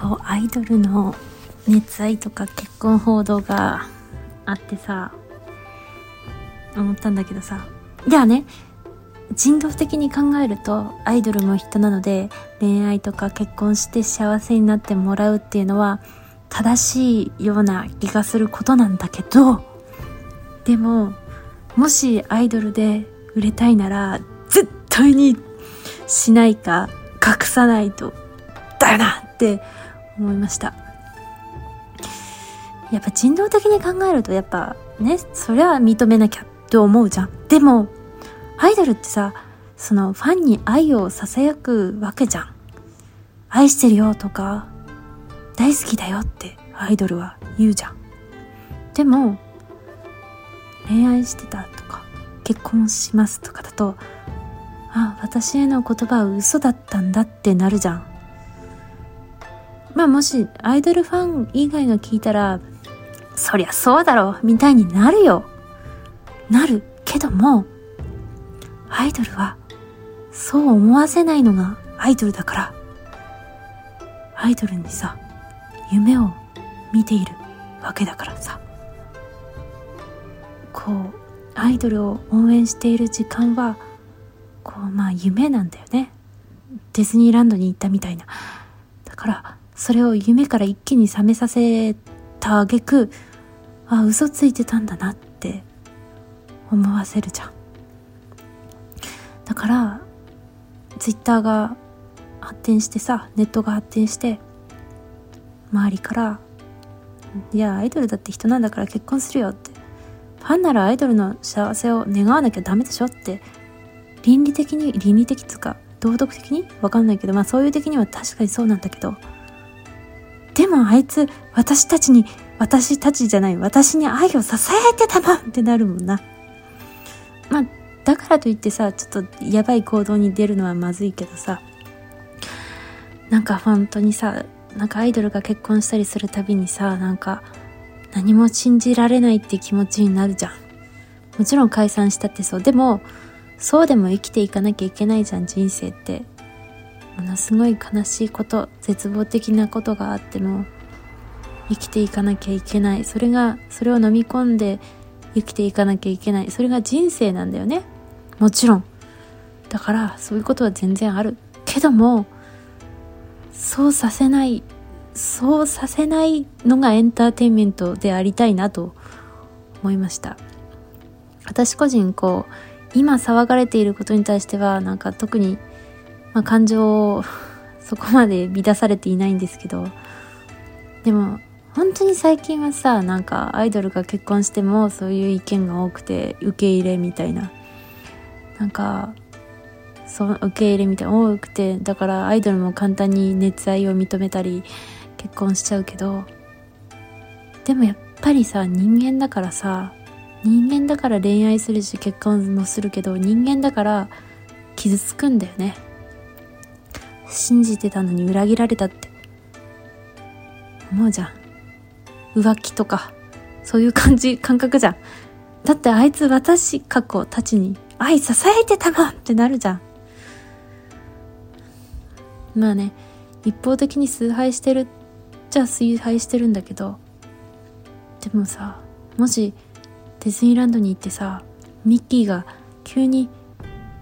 こうアイドルの熱愛とか結婚報道があってさ思ったんだけどさ。じゃあね人道的に考えるとアイドルも人なので恋愛とか結婚して幸せになってもらうっていうのは正しいような気がすることなんだけどでももしアイドルで売れたいなら絶対にしないか隠さないとだよなって思いました。やっぱ人道的に考えるとやっぱねそりゃ認めなきゃって思うじゃん。でもアイドルってさそのファンに愛を囁くわけじゃん。愛してるよとか大好きだよってアイドルは言うじゃん。でも恋愛してたとか結婚しますとかだとあ私への言葉は嘘だったんだってなるじゃん。まあもしアイドルファン以外が聞いたらそりゃそうだろうみたいになるよ。なるけどもアイドルはそう思わせないのがアイドルだから。アイドルにさ夢を見ているわけだからさ。こうアイドルを応援している時間はこうまあ夢なんだよね。ディズニーランドに行ったみたいな。だからそれを夢から一気に覚めさせた挙句あ嘘ついてたんだなって思わせるじゃん。だからツイッターが発展してさネットが発展して周りから「いやアイドルだって人なんだから結婚するよ」ってファンならアイドルの幸せを願わなきゃダメでしょって倫理的に倫理的つか道徳的にわかんないけどまあそういう的には確かにそうなんだけどでもあいつ私たちに私たちじゃない私に愛を支えてたもんってなるもんな。まあだからといってさちょっとやばい行動に出るのはまずいけどさ。なんか本当にさなんかアイドルが結婚したりするたびにさなんか何も信じられないって気持ちになるじゃん。もちろん解散したってそう。でもそうでも生きていかなきゃいけないじゃん人生って。ものすごい悲しいこと絶望的なことがあっても生きていかなきゃいけない。それがそれを飲み込んで生きていかなきゃいけない。それが人生なんだよね。もちろん。だからそういうことは全然ある。けどもそうさせないそうさせないのがエンターテインメントでありたいなと思いました。私個人こう今騒がれていることに対してはなんか特に、まあ、感情を そこまで乱されていないんですけどでも本当に最近はさなんかアイドルが結婚してもそういう意見が多くて受け入れみたいな。なんかそう受け入れみたいな多くてだからアイドルも簡単に熱愛を認めたり結婚しちゃうけどでもやっぱりさ人間だからさ人間だから恋愛するし結婚もするけど人間だから傷つくんだよね。信じてたのに裏切られたって。思うじゃん。浮気とかそういう感じ感覚じゃん。だってあいつ私過去たちに愛支えてたもんってなるじゃん。まあね一方的に崇拝してるじゃあ崇拝してるんだけどでもさもしディズニーランドに行ってさミッキーが急に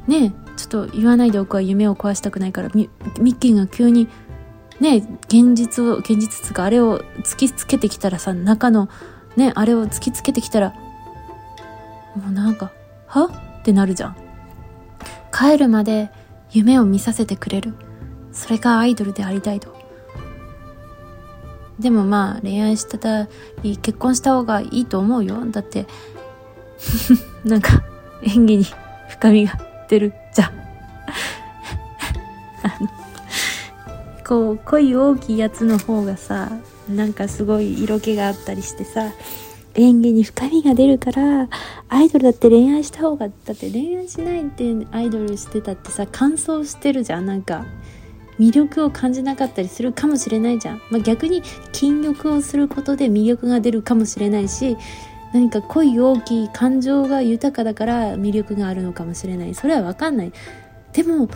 ねえちょっと言わないでおくは夢を壊したくないからミッキーが急にね現実を現実つかあれを突きつけてきたらさ中のねあれを突きつけてきたらもうなんかは？ってなるじゃん。帰るまで夢を見させてくれる。それがアイドルでありたいと。でもまあ恋愛したり結婚した方がいいと思うよ。だって なんか演技に深みが出る。こう恋大きいやつの方がさなんかすごい色気があったりしてさ演技に深みが出るからアイドルだって恋愛した方がだって恋愛しないってアイドルしてたってさ乾燥してるじゃん。なんか魅力を感じなかったりするかもしれないじゃん、まあ、逆に禁欲をすることで魅力が出るかもしれないし何か恋大きい感情が豊かだから魅力があるのかもしれない。それは分かんない。でも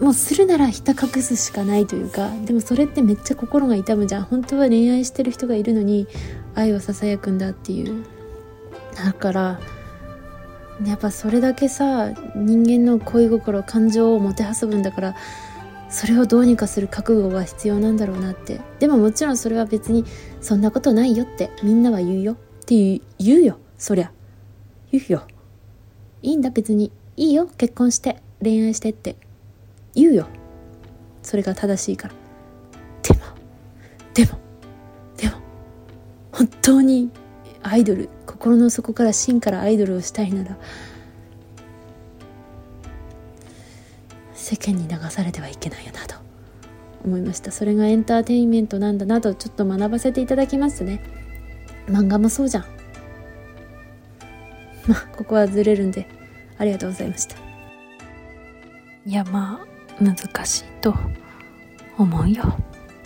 もうするならひた隠すしかないというかでもそれってめっちゃ心が痛むじゃん。本当は恋愛してる人がいるのに愛をささやくんだっていう。だからやっぱそれだけさ人間の恋心感情をもてあそぶんだからそれをどうにかする覚悟が必要なんだろうなって。でももちろんそれは別にそんなことないよってみんなは言うよ。って言うよそりゃ。言うよ。いいんだ別に。いいよ結婚して恋愛してって。言うよ。それが正しいから。でもでもでも本当にアイドル心の底から芯からアイドルをしたいなら世間に流されてはいけないよなと思いました。それがエンターテインメントなんだなとちょっと学ばせていただきますね。漫画もそうじゃん。まあここはずれるんでありがとうございました。いやまあ難しいと思うよ。